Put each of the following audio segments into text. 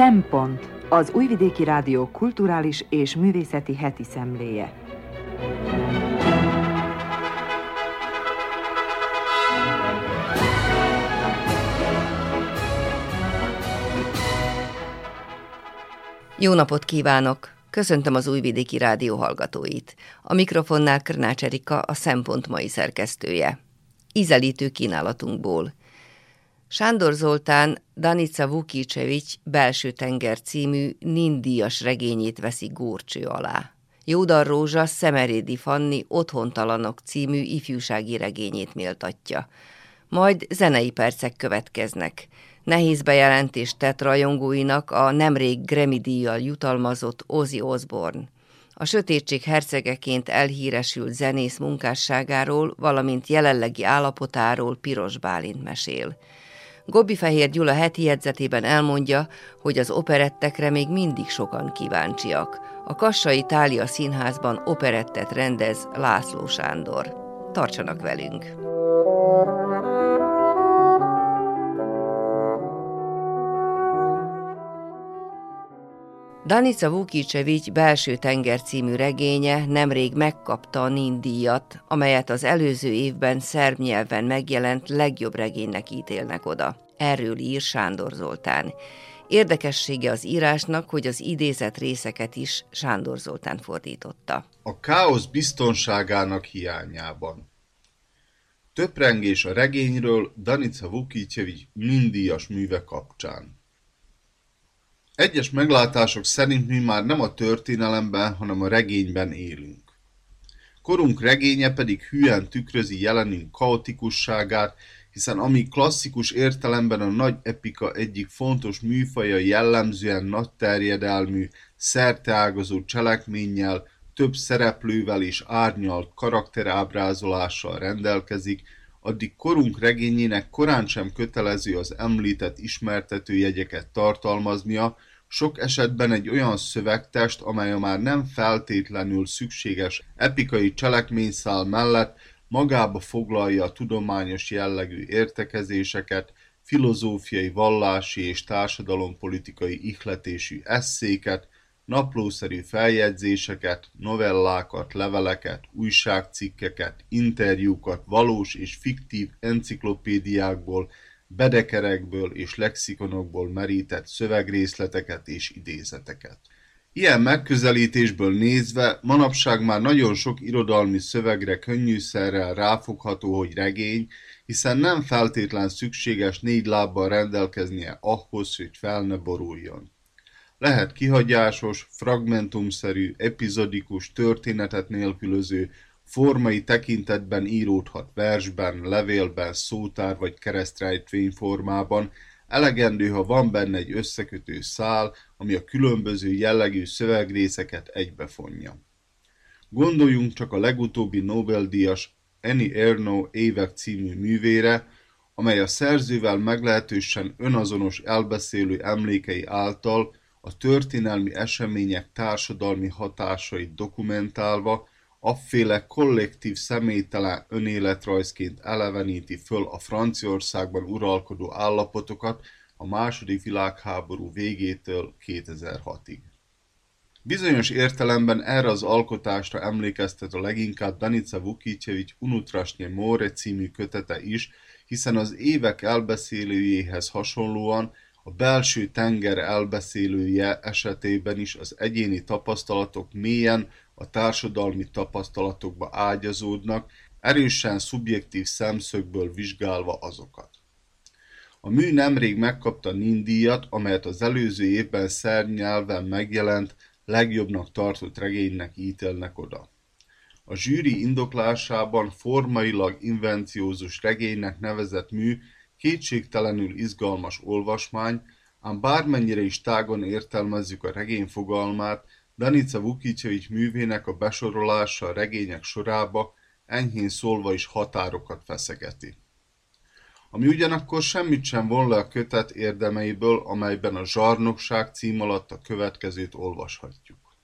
Szempont az Újvidéki Rádió kulturális és művészeti heti szemléje. Jó napot kívánok! Köszöntöm az Újvidéki Rádió hallgatóit. A mikrofonnál Krnács Erika, a Szempont mai szerkesztője. Ízelítő kínálatunkból. Sándor Zoltán Danica Vukicevics Belső tenger című nindíjas regényét veszi górcső alá. Jódar Rózsa Szemerédi Fanni Otthontalanok című ifjúsági regényét méltatja. Majd zenei percek következnek. Nehéz bejelentést tett rajongóinak a nemrég Grammy-díjjal jutalmazott Ozzy Osbourne. A sötétség hercegeként elhíresült zenész munkásságáról, valamint jelenlegi állapotáról Piros Bálint mesél. Gobbi Fehér Gyula heti jegyzetében elmondja, hogy az operettekre még mindig sokan kíváncsiak. A Kassai Tália Színházban operettet rendez László Sándor. Tartsanak velünk! Danica Vukicevics Belső tenger című regénye nemrég megkapta a Nin díjat, amelyet az előző évben szerb nyelven megjelent legjobb regénynek ítélnek oda. Erről ír Sándor Zoltán. Érdekessége az írásnak, hogy az idézett részeket is Sándor Zoltán fordította. A káosz biztonságának hiányában. Töprengés a regényről Danica Vukicevics mindíjas műve kapcsán. Egyes meglátások szerint mi már nem a történelemben, hanem a regényben élünk. Korunk regénye pedig hülyen tükrözi jelenünk kaotikusságát, hiszen ami klasszikus értelemben a nagy epika egyik fontos műfaja jellemzően nagy terjedelmű, szerteágazó cselekménnyel, több szereplővel és árnyalt karakterábrázolással rendelkezik, addig korunk regényének korán sem kötelező az említett ismertető jegyeket tartalmaznia, sok esetben egy olyan szövegtest, amely a már nem feltétlenül szükséges epikai cselekményszál mellett magába foglalja a tudományos jellegű értekezéseket, filozófiai, vallási és társadalompolitikai ihletésű esszéket, naplószerű feljegyzéseket, novellákat, leveleket, újságcikkeket, interjúkat, valós és fiktív enciklopédiákból, bedekerekből és lexikonokból merített szövegrészleteket és idézeteket. Ilyen megközelítésből nézve manapság már nagyon sok irodalmi szövegre könnyűszerrel ráfogható, hogy regény, hiszen nem feltétlen szükséges négy lábbal rendelkeznie ahhoz, hogy fel ne boruljon. Lehet kihagyásos, fragmentumszerű, epizodikus, történetet nélkülöző, formai tekintetben íródhat versben, levélben, szótár vagy keresztrejtvény formában, elegendő, ha van benne egy összekötő szál, ami a különböző jellegű szövegrészeket egybefonja. Gondoljunk csak a legutóbbi Nobel-díjas Annie Ernaux évek című művére, amely a szerzővel meglehetősen önazonos elbeszélő emlékei által a történelmi események társadalmi hatásait dokumentálva afféle kollektív személytelen önéletrajzként eleveníti föl a Franciaországban uralkodó állapotokat a második világháború végétől 2006-ig. Bizonyos értelemben erre az alkotásra emlékeztet a leginkább Danica Vukicevics Unutrasnye More című kötete is, hiszen az évek elbeszélőjéhez hasonlóan a belső tenger elbeszélője esetében is az egyéni tapasztalatok mélyen a társadalmi tapasztalatokba ágyazódnak, erősen szubjektív szemszögből vizsgálva azokat. A mű nemrég megkapta Nin-díjat, amelyet az előző évben szerb megjelent, legjobbnak tartott regénynek ítélnek oda. A zsűri indoklásában formailag invenciózus regénynek nevezett mű kétségtelenül izgalmas olvasmány, ám bármennyire is tágon értelmezzük a regény fogalmát, Danica Vukicevics művének a besorolása a regények sorába enyhén szólva is határokat feszegeti. Ami ugyanakkor semmit sem von le a kötet érdemeiből, amelyben a zsarnokság cím alatt a következőt olvashatjuk.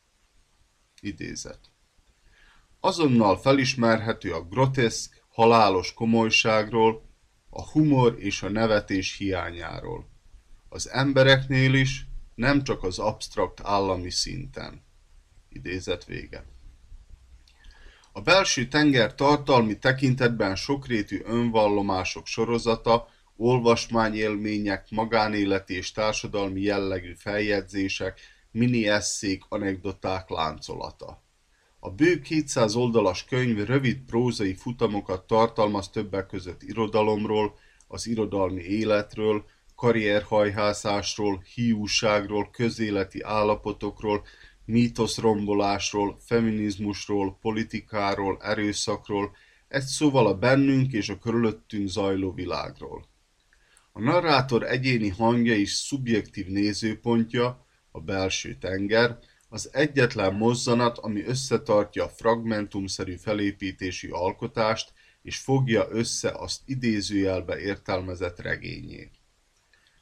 Idézet. Azonnal felismerhető a groteszk, halálos komolyságról, a humor és a nevetés hiányáról. Az embereknél is, nem csak az absztrakt állami szinten. Idézet vége. A belső tenger tartalmi tekintetben sokrétű önvallomások sorozata, olvasmányélmények, magánéleti és társadalmi jellegű feljegyzések, mini-esszék, anekdoták láncolata. A bő 200 oldalas könyv rövid prózai futamokat tartalmaz többek között irodalomról, az irodalmi életről, karrierhajhászásról, hiúságról, közéleti állapotokról, mítoszrombolásról, feminizmusról, politikáról, erőszakról, egy szóval a bennünk és a körülöttünk zajló világról. A narrátor egyéni hangja és szubjektív nézőpontja, a belső tenger, az egyetlen mozzanat, ami összetartja a fragmentumszerű felépítésű alkotást, és fogja össze azt idézőjelbe értelmezett regényé.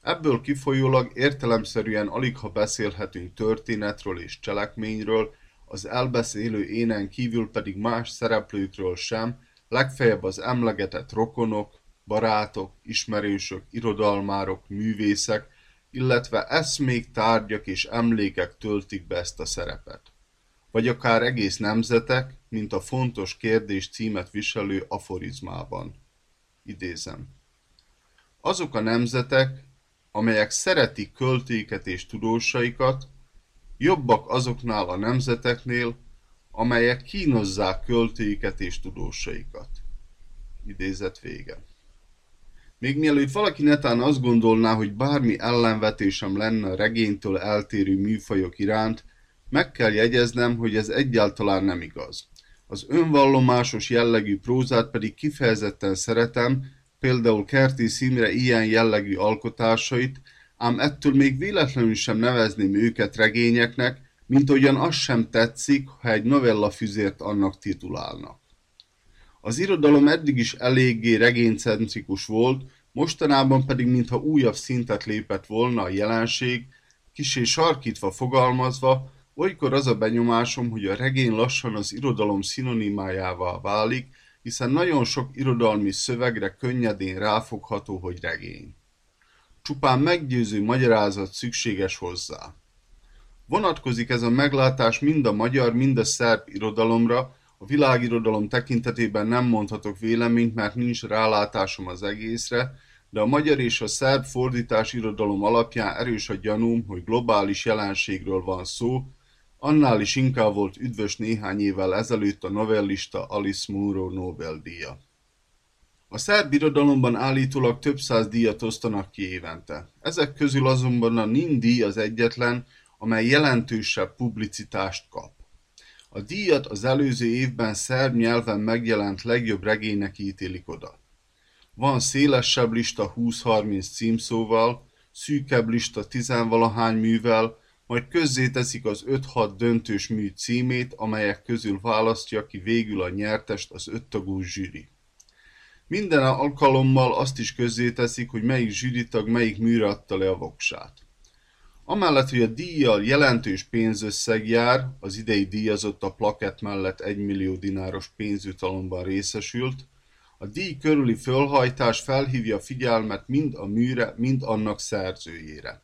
Ebből kifolyólag értelemszerűen aligha beszélhetünk történetről és cselekményről, az elbeszélő énen kívül pedig más szereplőkről sem, legfeljebb az emlegetett rokonok, barátok, ismerősök, irodalmárok, művészek, illetve eszmék, tárgyak és emlékek töltik be ezt a szerepet. Vagy akár egész nemzetek, mint a fontos kérdés címet viselő aforizmában. Idézem. Azok a nemzetek, amelyek szeretik költéket és tudósaikat, jobbak azoknál a nemzeteknél, amelyek kínozzák költéket és tudósaikat. Idézet vége. Még mielőtt valaki netán azt gondolná, hogy bármi ellenvetésem lenne a regénytől eltérő műfajok iránt, meg kell jegyeznem, hogy ez egyáltalán nem igaz. Az önvallomásos jellegű prózát pedig kifejezetten szeretem, például Kerti Imre ilyen jellegű alkotásait, ám ettől még véletlenül sem nevezném őket regényeknek, mint ugyan az sem tetszik, ha egy novella füzért annak titulálnak. Az irodalom eddig is eléggé regénycentrikus volt, mostanában pedig mintha újabb szintet lépett volna a jelenség, kisé sarkítva fogalmazva, olykor az a benyomásom, hogy a regény lassan az irodalom szinonimájává válik, hiszen nagyon sok irodalmi szövegre könnyedén ráfogható, hogy regény. Csupán meggyőző magyarázat szükséges hozzá. Vonatkozik ez a meglátás mind a magyar, mind a szerb irodalomra, a világirodalom tekintetében nem mondhatok véleményt, mert nincs rálátásom az egészre, de a magyar és a szerb fordítás irodalom alapján erős a gyanúm, hogy globális jelenségről van szó, annál is inkább volt üdvös néhány évvel ezelőtt a novellista Alice Munro Nobel-díja. A szerb irodalomban állítólag több száz díjat osztanak ki évente. Ezek közül azonban a Nin díj az egyetlen, amely jelentősebb publicitást kap. A díjat az előző évben szerb nyelven megjelent legjobb regénynek ítélik oda. Van szélesebb lista 20-30 címszóval, szűkebb lista tizenvalahány művel, majd közzéteszik az 5-6 döntős mű címét, amelyek közül választja ki végül a nyertest az öttagú zsűri. Minden alkalommal azt is közzéteszik, hogy melyik zsűritag melyik műre adta le a voksát. Amellett, hogy a díjjal jelentős pénzösszeg jár, az idei díjazott a plakett mellett 1 millió dináros pénzjutalomban részesült, a díj körüli fölhajtás felhívja figyelmet mind a műre, mind annak szerzőjére.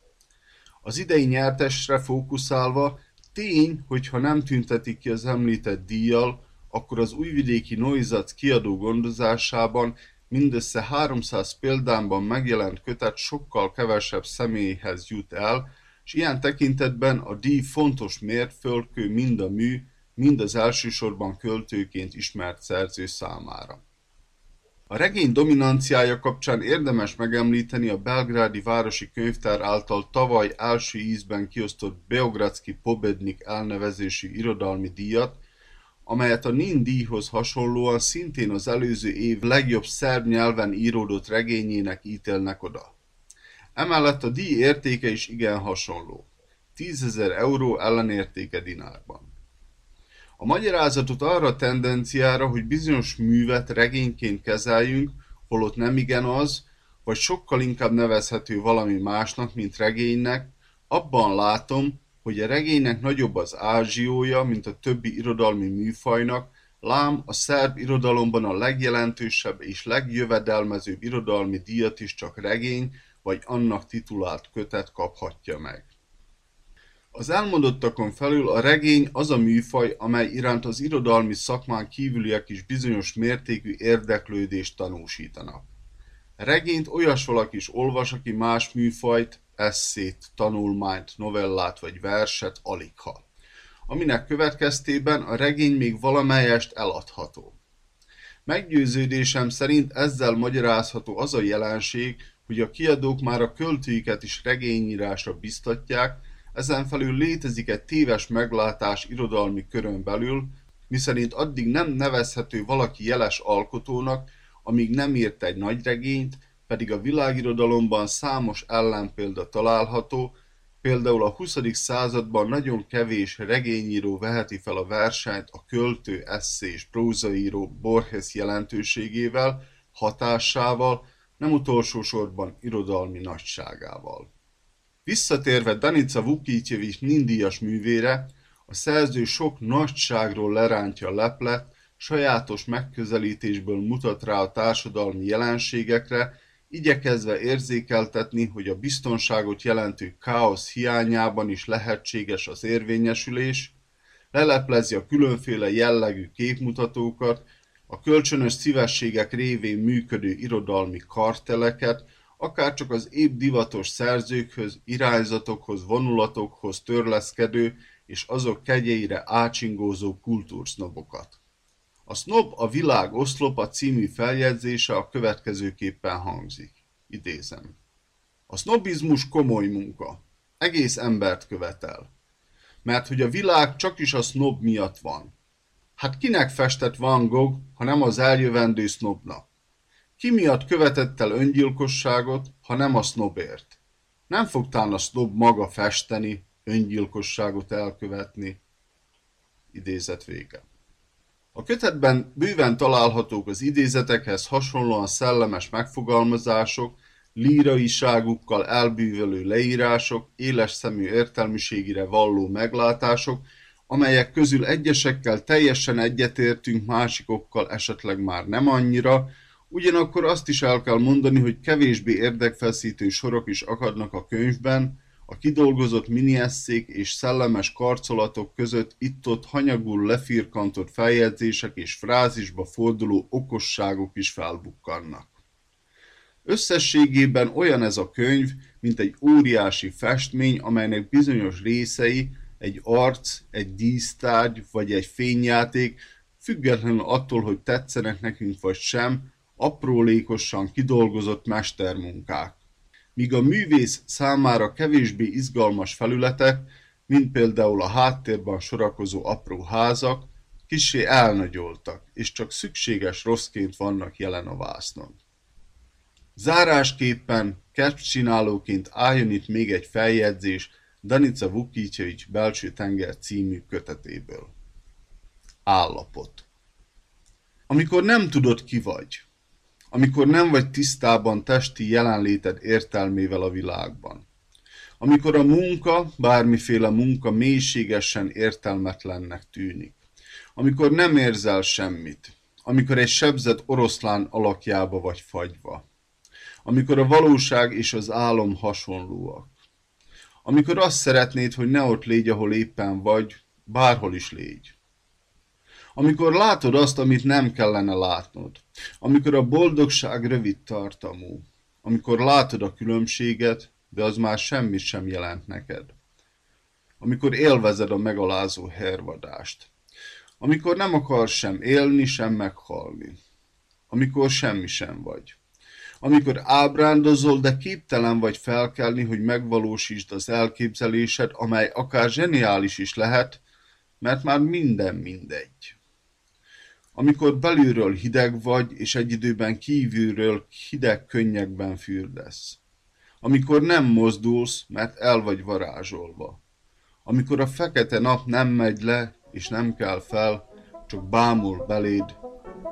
Az idei nyertesre fókuszálva, tény, hogy ha nem tüntetik ki az említett díjjal, akkor az újvidéki Noizac kiadó gondozásában mindössze 300 példányban megjelent kötet sokkal kevesebb személyhez jut el, és ilyen tekintetben a díj fontos mérföldkő mind a mű, mind az elsősorban költőként ismert szerző számára. A regény dominanciája kapcsán érdemes megemlíteni a belgrádi városi könyvtár által tavaly első ízben kiosztott Beogradski Pobednik elnevezésű irodalmi díjat, amelyet a Nin díjhoz hasonlóan szintén az előző év legjobb szerb nyelven íródott regényének ítélnek oda. Emellett a díj értéke is igen hasonló. 10.000 euró ellenértéke dinárban. A magyarázatot arra a tendenciára, hogy bizonyos művet regényként kezeljünk, holott nem igen az, vagy sokkal inkább nevezhető valami másnak, mint regénynek, abban látom, hogy a regénynek nagyobb az ázsiója, mint a többi irodalmi műfajnak, lám a szerb irodalomban a legjelentősebb és legjövedelmezőbb irodalmi díjat is csak regény vagy annak titulált kötet kaphatja meg. Az elmondottakon felül a regény az a műfaj, amely iránt az irodalmi szakmán kívüliek is bizonyos mértékű érdeklődést tanúsítanak. Regényt olyas valaki is olvas, aki más műfajt, esszét, tanulmányt, novellát vagy verset aligha. Aminek következtében a regény még valamelyest eladható. Meggyőződésem szerint ezzel magyarázható az a jelenség, hogy a kiadók már a költőiket is regényírásra biztatják, ezen felül létezik egy téves meglátás irodalmi körön belül, miszerint addig nem nevezhető valaki jeles alkotónak, amíg nem írt egy nagy regényt, pedig a világirodalomban számos ellenpélda található, például a 20. században nagyon kevés regényíró veheti fel a versenyt a költő, esszés, prózaíró Borges jelentőségével, hatásával, nem utolsó sorban irodalmi nagyságával. Visszatérve Danica Vukítjevics Nindíjas művére, a szerző sok nagyságról lerántja a leplet, sajátos megközelítésből mutat rá a társadalmi jelenségekre, igyekezve érzékeltetni, hogy a biztonságot jelentő káosz hiányában is lehetséges az érvényesülés, leleplezi a különféle jellegű képmutatókat, a kölcsönös szívességek révén működő irodalmi karteleket, akárcsak az épp divatos szerzőkhöz, irányzatokhoz, vonulatokhoz törleszkedő és azok kegyeire ácsingózó kultúrsznobokat. A Snob a világ oszlopa című feljegyzése a következőképpen hangzik. Idézem. A sznobizmus komoly munka. Egész embert követel. Mert hogy a világ csak is a sznob miatt van. Hát kinek festett Van Gogh, ha nem az eljövendő sznobnak? Ki miatt követett el öngyilkosságot, ha nem a sznobért? Nem fogtán a sznob maga festeni, öngyilkosságot elkövetni. Idézet vége. A kötetben bőven találhatók az idézetekhez hasonlóan szellemes megfogalmazások, líraiságukkal elbűvölő leírások, éles szemű értelmiségire valló meglátások, amelyek közül egyesekkel teljesen egyetértünk, másikokkal esetleg már nem annyira, ugyanakkor azt is el kell mondani, hogy kevésbé érdekfeszítő sorok is akadnak a könyvben, a kidolgozott mini-esszék és szellemes karcolatok között itt-ott hanyagul lefirkantott feljegyzések és frázisba forduló okosságok is felbukkannak. Összességében olyan ez a könyv, mint egy óriási festmény, amelynek bizonyos részei, egy arc, egy dísztárgy vagy egy fényjáték, függetlenül attól, hogy tetszenek nekünk vagy sem, aprólékosan kidolgozott mestermunkák míg a művész számára kevésbé izgalmas felületek, mint például a háttérben sorakozó apró házak, kissé elnagyoltak, és csak szükséges rosszként vannak jelen a vásznon. Zárásképpen, kedvcsinálóként álljon itt még egy feljegyzés Danica Vukicsevics Belső tenger című kötetéből. Állapot Amikor nem tudod ki vagy, amikor nem vagy tisztában testi jelenléted értelmével a világban. Amikor a munka, bármiféle munka mélységesen értelmetlennek tűnik. Amikor nem érzel semmit. Amikor egy sebzett oroszlán alakjába vagy fagyva. Amikor a valóság és az álom hasonlóak. Amikor azt szeretnéd, hogy ne ott légy, ahol éppen vagy, bárhol is légy. Amikor látod azt, amit nem kellene látnod. Amikor a boldogság rövid tartamú. Amikor látod a különbséget, de az már semmit sem jelent neked. Amikor élvezed a megalázó hervadást. Amikor nem akarsz sem élni, sem meghalni. Amikor semmi sem vagy. Amikor ábrándozol, de képtelen vagy felkelni, hogy megvalósítsd az elképzelésed, amely akár zseniális is lehet, mert már minden mindegy. Amikor belülről hideg vagy, és egy időben kívülről hideg könnyekben fürdesz. Amikor nem mozdulsz, mert el vagy varázsolva. Amikor a fekete nap nem megy le, és nem kell fel, csak bámul beléd,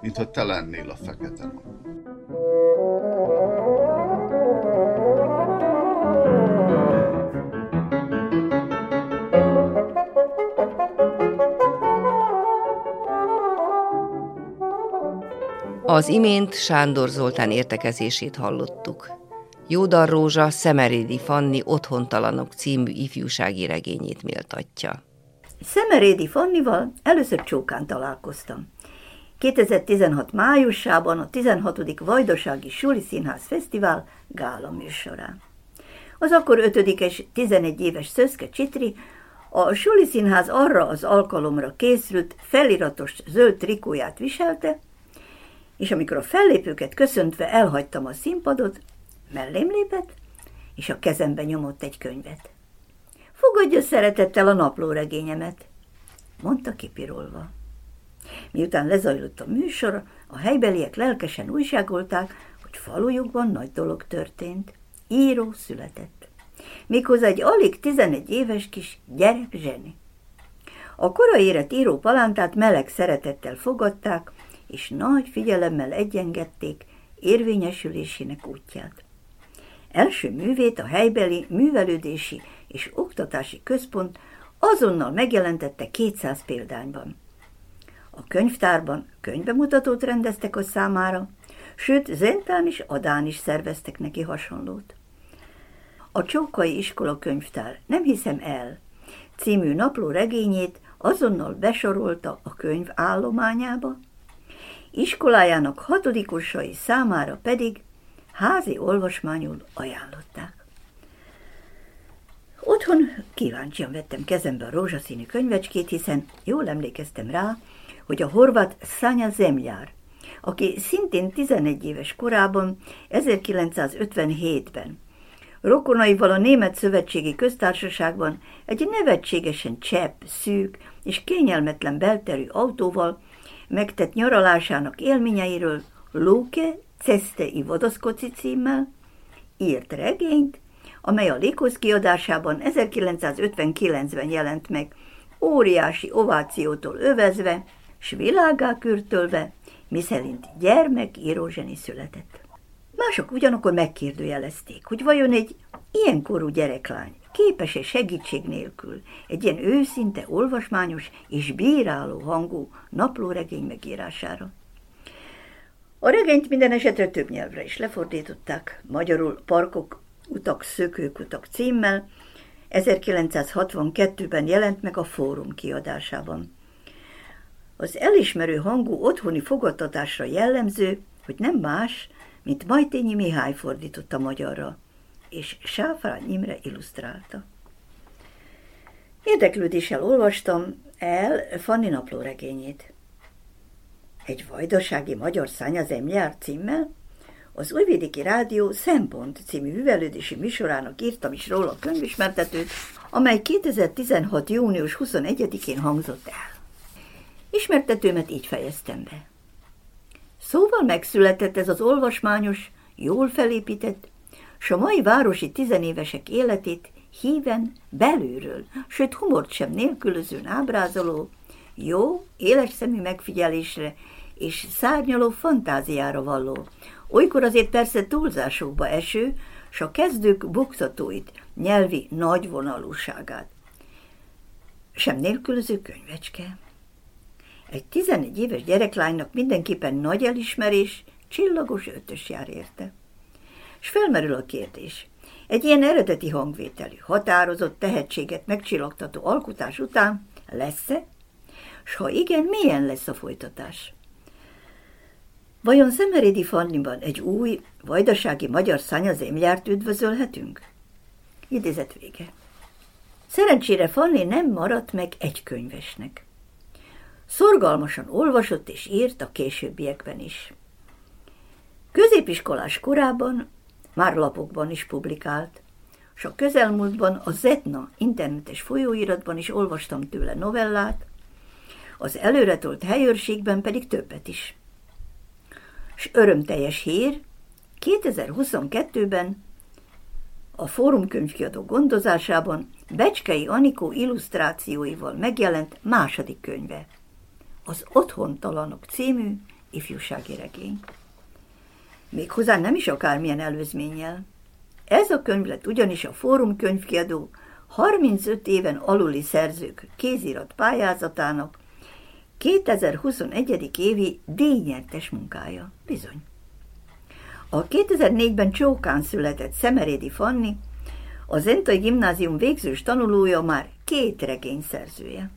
mintha te lennél a fekete nap. Az imént Sándor Zoltán értekezését hallottuk. Jódar Rózsa Szemerédi Fanni Otthontalanok című ifjúsági regényét méltatja. Szemerédi Fannival először csókán találkoztam. 2016 májusában a 16. Vajdasági Suli Színház Fesztivál gála műsorán. Az akkor ötödikes, 11 éves Szöszke Csitri a Suli Színház arra az alkalomra készült feliratos zöld trikóját viselte, és amikor a fellépőket köszöntve elhagytam a színpadot, mellém lépett, és a kezembe nyomott egy könyvet. Fogadja szeretettel a naplóregényemet, mondta kipirolva. Miután lezajlott a műsor, a helybeliek lelkesen újságolták, hogy falujukban nagy dolog történt. Író született. Méghozzá egy alig 11 éves kis gyerek zseni. A korai érett író palántát meleg szeretettel fogadták, és nagy figyelemmel egyengedték érvényesülésének útját. Első művét a helybeli művelődési és oktatási központ azonnal megjelentette 200 példányban. A könyvtárban könyvbemutatót rendeztek a számára, sőt Zentán és Adán is szerveztek neki hasonlót. A Csókai Iskola könyvtár Nem hiszem el című napló regényét azonnal besorolta a könyv állományába, iskolájának hatodikosai számára pedig házi olvasmányul ajánlották. Otthon kíváncsian vettem kezembe a rózsaszínű könyvecskét, hiszen jól emlékeztem rá, hogy a horvát Szanya Zemljár, aki szintén 11 éves korában, 1957-ben rokonaival a Német Szövetségi Köztársaságban egy nevetségesen csepp, szűk és kényelmetlen belterű autóval megtett nyaralásának élményeiről Luke Ceste i Vodoskoci címmel írt regényt, amely a Lékosz kiadásában 1959-ben jelent meg, óriási ovációtól övezve, s világá kürtölve, miszerint gyermek írózseni született. Mások ugyanakkor megkérdőjelezték, hogy vajon egy ilyen korú gyereklány képes-e segítség nélkül egy ilyen őszinte, olvasmányos és bíráló hangú naplóregény megírására. A regényt minden esetre több nyelvre is lefordították, magyarul Parkok, utak, szökőkutak címmel, 1962-ben jelent meg a Fórum kiadásában. Az elismerő hangú otthoni fogadtatásra jellemző, hogy nem más, mint Majtényi Mihály fordította magyarra, és Sáfrány Imre illusztrálta. Érdeklődéssel olvastam el Fanni napló regényét. Egy vajdasági magyar szányazemjár címmel az Újvidéki Rádió Szempont című művelődési műsorának írtam is róla a könyvismertetőt, amely 2016. június 21-én hangzott el. Ismertetőmet így fejeztem be. Szóval megszületett ez az olvasmányos, jól felépített, s a mai városi tizenévesek életét híven belülről, sőt humort sem nélkülözőn ábrázoló, jó, éles szemű megfigyelésre és szárnyaló fantáziára valló, olykor azért persze túlzásokba eső, s a kezdők buktatóit, nyelvi nagyvonalúságát. Sem nélkülöző könyvecske. Egy 11 éves gyereklánynak mindenképpen nagy elismerés, csillagos ötös jár érte. És felmerül a kérdés. Egy ilyen eredeti hangvételű, határozott tehetséget megcsillagtató alkotás után lesz-e? S ha igen, milyen lesz a folytatás? Vajon Szemerédi Fanniban egy új, vajdasági magyar szányazémjárt üdvözölhetünk? Idézet vége. Szerencsére Fanni nem maradt meg egy könyvesnek. Szorgalmasan olvasott és írt a későbbiekben is. Középiskolás korában már lapokban is publikált, és a közelmúltban a Zetna internetes folyóiratban is olvastam tőle novellát, az előretolt helyőrségben pedig többet is. És örömteljes hír, 2022-ben a Fórum könyvkiadó gondozásában Becskei Anikó illusztrációival megjelent második könyve – az Otthontalanok című ifjúsági regény. Méghozzá nem is akármilyen előzménnyel. Ez a könyv lett ugyanis a Fórum könyvkiadó 35 éven aluli szerzők kézirat pályázatának 2021. évi díjnyertes munkája. Bizony. A 2004-ben Csókán született Szemerédi Fanni, a Zentai Gimnázium végzős tanulója már két regény szerzője.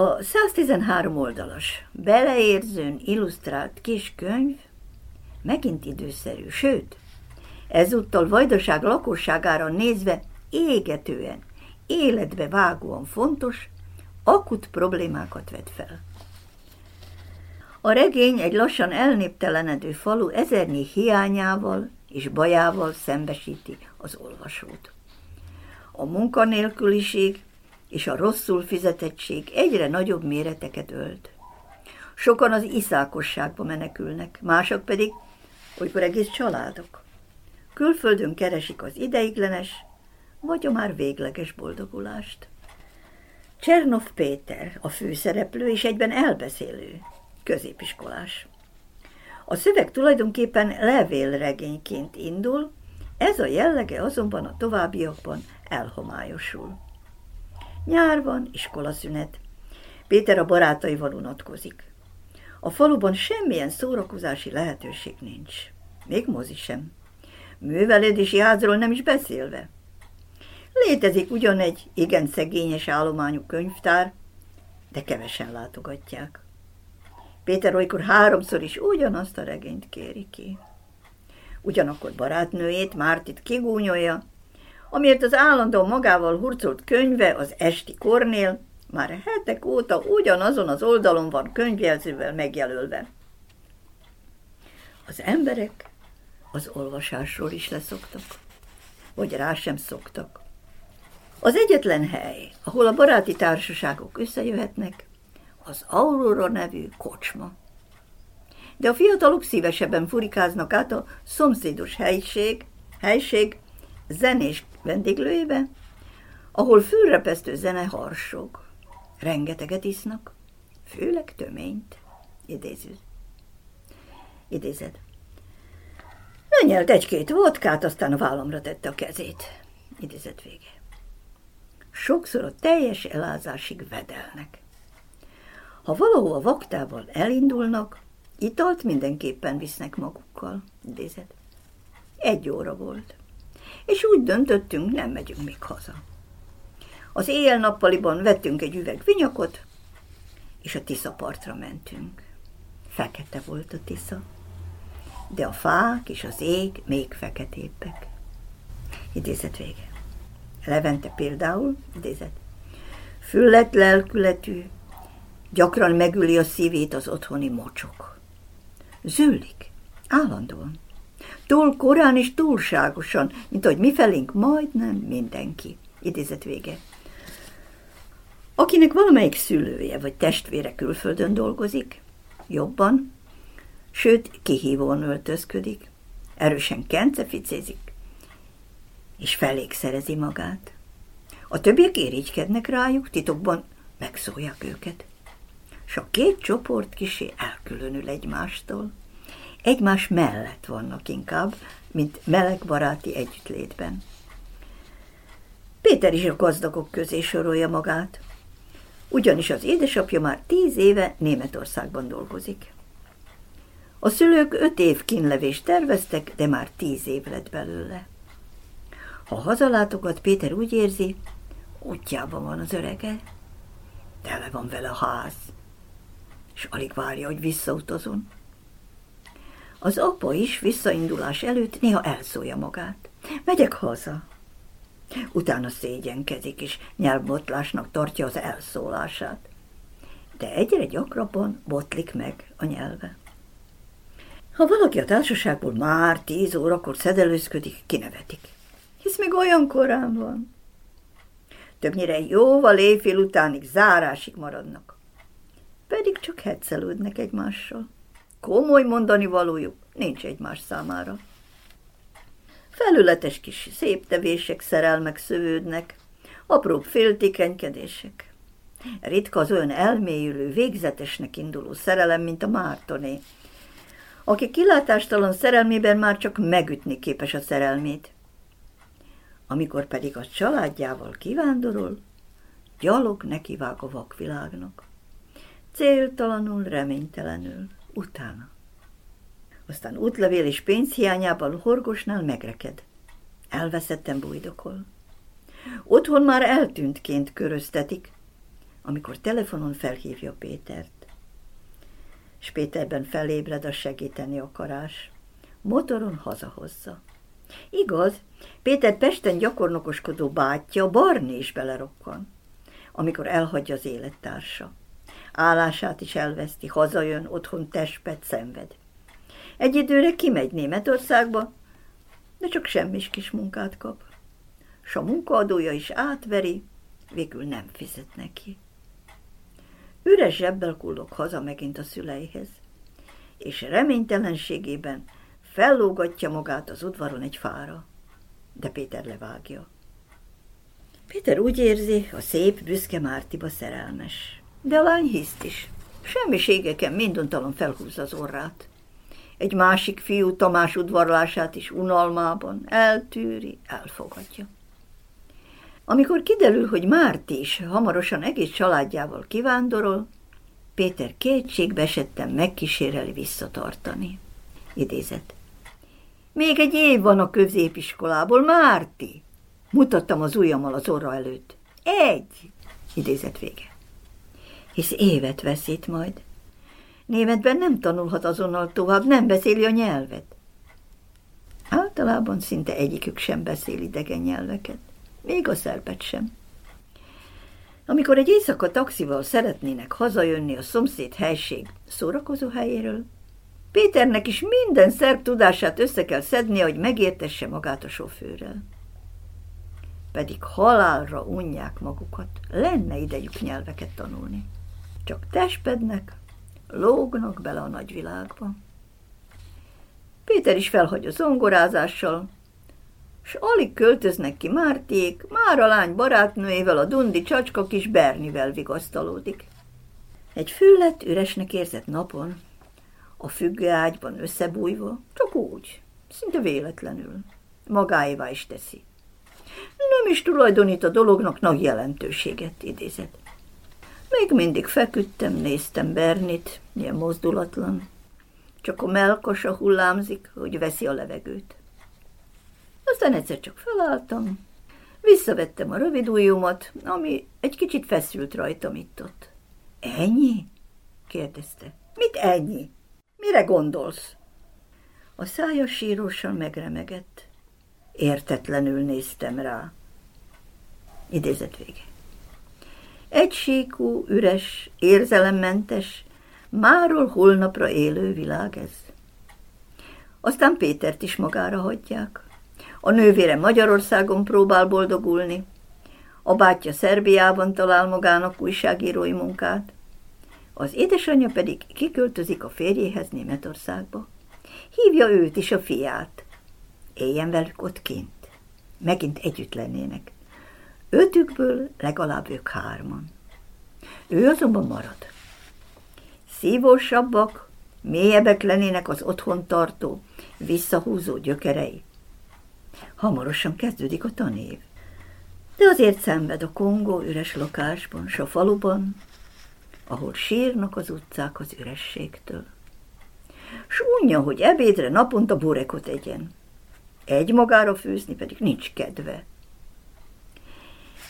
A 113 oldalas, beleérzőn illusztrált kis könyv megint időszerű, sőt, ezúttal Vajdaság lakosságára nézve égetően, életbe vágóan fontos, akut problémákat vet fel. A regény egy lassan elnéptelenedő falu ezernyi hiányával és bajával szembesíti az olvasót. A munkanélküliség és a rosszul fizetettség egyre nagyobb méreteket ölt. Sokan az iszákosságba menekülnek, mások pedig, olykor egész családok. Külföldön keresik az ideiglenes, vagy a már végleges boldogulást. Csernov Péter, a főszereplő és egyben elbeszélő, középiskolás. A szöveg tulajdonképpen levélregényként indul, ez a jellege azonban a továbbiakban elhomályosul. Nyár van, iskolaszünet. Péter a barátaival unatkozik. A faluban semmilyen szórakozási lehetőség nincs. Még mozi sem. Művelődési házról nem is beszélve. Létezik ugyan egy igen szegényes állományú könyvtár, de kevesen látogatják. Péter olykor háromszor is ugyanazt a regényt kéri ki. Ugyanakkor barátnőjét, Mártit kigúnyolja, amiért az állandó magával hurcolt könyve, az Esti Kornél, már hetek óta ugyanazon az oldalon van könyvjelzővel megjelölve. Az emberek az olvasásról is leszoktak, vagy rá sem szoktak. Az egyetlen hely, ahol a baráti társaságok összejöhetnek, az Aurora nevű kocsma. De a fiatalok szívesebben furikáznak át a szomszédos helység, helység zenés vendéglőjébe, ahol fülrepesztő zene harsog. Rengeteget isznak, főleg töményt. Idéző. Idézed. Lenyelt egy-két vodkát, aztán a vállamra tette a kezét. Idézet vége. Sokszor a teljes elázásig vedelnek. Ha valahol vaktával elindulnak, italt mindenképpen visznek magukkal. Idézet. Egy óra volt. És úgy döntöttünk, nem megyünk még haza. Az éjjel-nappaliban vettünk egy üveg vinyakot, és a Tisza partra mentünk. Fekete volt a Tisza, de a fák és az ég még feketébbek. Idézet vége. Levente például, idézet, füllet lelkületű, gyakran megüli a szívét az otthoni mocsok. Züllik, állandóan. Túl korán és túlságosan, mint hogy mi felénk majdnem mindenki. Idézet vége. Akinek valamelyik szülője vagy testvére külföldön dolgozik, jobban, sőt, kihívóan öltözködik, erősen kenceficézik, és szerezi magát. A többiek érigykednek rájuk, titokban megszólják őket. És a két csoport kisé elkülönül egymástól. Egymás mellett vannak inkább, mint meleg baráti együttlétben. Péter is a gazdagok közé sorolja magát, ugyanis az édesapja már tíz éve Németországban dolgozik. A szülők öt év kínlevést terveztek, de már tíz év lett belőle. Ha hazalátogat, Péter úgy érzi, útjában van az örege, tele van vele a ház, és alig várja, hogy visszautazon. Az apa is visszaindulás előtt néha elszólja magát. Megyek haza. Utána szégyenkezik, és nyelvbotlásnak tartja az elszólását. De egyre gyakrabban botlik meg a nyelve. Ha valaki a társaságból már tíz órakor szedelőzködik, kinevetik. Hisz még olyan korán van. Többnyire jóval éjfél utánig zárásig maradnak. Pedig csak hetszelődnek egymással. Komoly mondani valójuk nincs egymás számára. Felületes kis szép tevések, szerelmek szövődnek, apróbb féltékenykedések. Ritka az olyan elmélyülő, végzetesnek induló szerelem, mint a Mártoné, aki kilátástalan szerelmében már csak megütni képes a szerelmét. Amikor pedig a családjával kivándorol, gyalog nekivág a vakvilágnak. Céltalanul, reménytelenül, utána. Aztán útlevél és pénz hiányában Horgosnál megreked. Elveszettem bújdokol. Otthon már eltűntként köröztetik, amikor telefonon felhívja Pétert. És Péterben felébred a segíteni akarás. Motoron hazahozza. Igaz, Péter Pesten gyakornokoskodó bátyja Barni is belerokkan, amikor elhagyja az élettársa. Állását is elveszti, hazajön, otthon testpet szenved. Egy időre kimegy Németországba, de csak semmis kis munkát kap. S a munkaadója is átveri, végül nem fizet neki. Üres zsebbel kullog haza megint a szüleihez, és reménytelenségében fellógatja magát az udvaron egy fára, de Péter levágja. Péter úgy érzi, a szép, büszke Mártiba szerelmes, de a lány hiszt is. Semmiségeken minduntalan felhúzza az orrát. Egy másik fiú Tamás udvarlását is unalmában eltűri, elfogadja. Amikor kiderül, hogy Márti is hamarosan egész családjával kivándorol, Péter kétségbe esetten megkíséreli visszatartani. Idézet. Még egy év van a középiskolából, Márti! Mutattam az ujjammal az orra előtt. Egy! Idézet vége. Hisz évet veszít majd. Németben nem tanulhat azonnal tovább, nem beszéli a nyelvet. Általában szinte egyikük sem beszél idegen nyelveket, még a szerbet sem. Amikor egy éjszaka taxival szeretnének hazajönni a szomszéd helység szórakozó helyéről, Péternek is minden szerb tudását össze kell szednie, hogy megértesse magát a sofőrrel. Pedig halálra unják magukat, lenne idejük nyelveket tanulni. Csak testpednek, lógnak bele a nagyvilágba. Péter is felhagy a zongorázással, s alig költöznek ki Márték, már a lány barátnőjével, a dundi csacska kis Bernivel vigasztalódik. Egy füllet üresnek érzett napon, a függőágyban összebújva, csak úgy, szinte véletlenül, magáévá is teszi. Nem is tulajdonít a dolognak nagy jelentőséget, idézett. Még mindig feküdtem, néztem Bernit, ilyen mozdulatlan. Csak a melkasa hullámzik, hogy veszi a levegőt. Aztán egyszer csak felálltam, visszavettem a rövid ujjumat, ami egy kicsit feszült rajtam itt-ott. Ennyi? kérdezte. Mit ennyi? Mire gondolsz? A szája sírósan megremegett. Értetlenül néztem rá. Idézet vége. Egysíkú, üres, érzelemmentes, máról holnapra élő világ ez. Aztán Pétert is magára hagyják. A nővére Magyarországon próbál boldogulni, a bátyja Szerbiában talál magának újságírói munkát, az édesanyja pedig kiköltözik a férjéhez Németországba. Hívja őt is a fiát. Éljen velük ott kint. Megint együtt lennének. Ötükből legalább ők hárman. Ő azonban marad. Szívósabbak, mélyebbek lennének az otthon tartó, visszahúzó gyökerei. Hamarosan kezdődik a tanév. De azért szenved a Kongó üres lakásban, s a faluban, ahol sírnak az utcák az ürességtől. S unja, hogy ebédre naponta burekot egyen. Egy magára főzni pedig nincs kedve.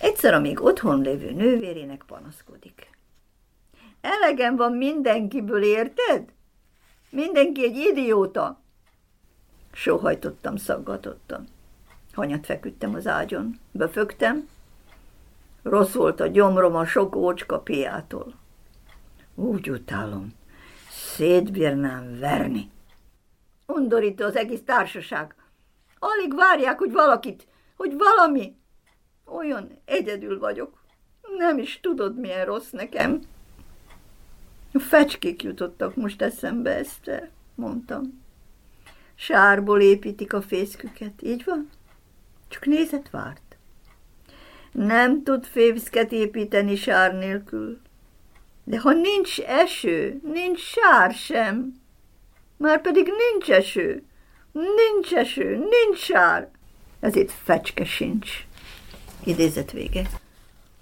Egyszer, amíg otthon lévő nővérének panaszkodik. Elegem van mindenkiből, érted? Mindenki egy idióta. Sóhajtottam szaggatottan. Hanyat feküdtem az ágyon, befögtem. Rossz volt a gyomrom a sok ócska piától. Úgy utálom, szétbírnám verni. Undorító az egész társaság. Alig várják, hogy valakit, hogy valami. Olyan egyedül vagyok. Nem is tudod, milyen rossz nekem. A fecskék jutottak most eszembe, Eszter, mondtam. Sárból építik a fészküket, így van? Csak nézett várt. Nem tud fészket építeni sár nélkül. De ha nincs eső, nincs sár sem. Már pedig nincs eső, nincs eső, nincs sár. Ezért fecske sincs. Idézet vége.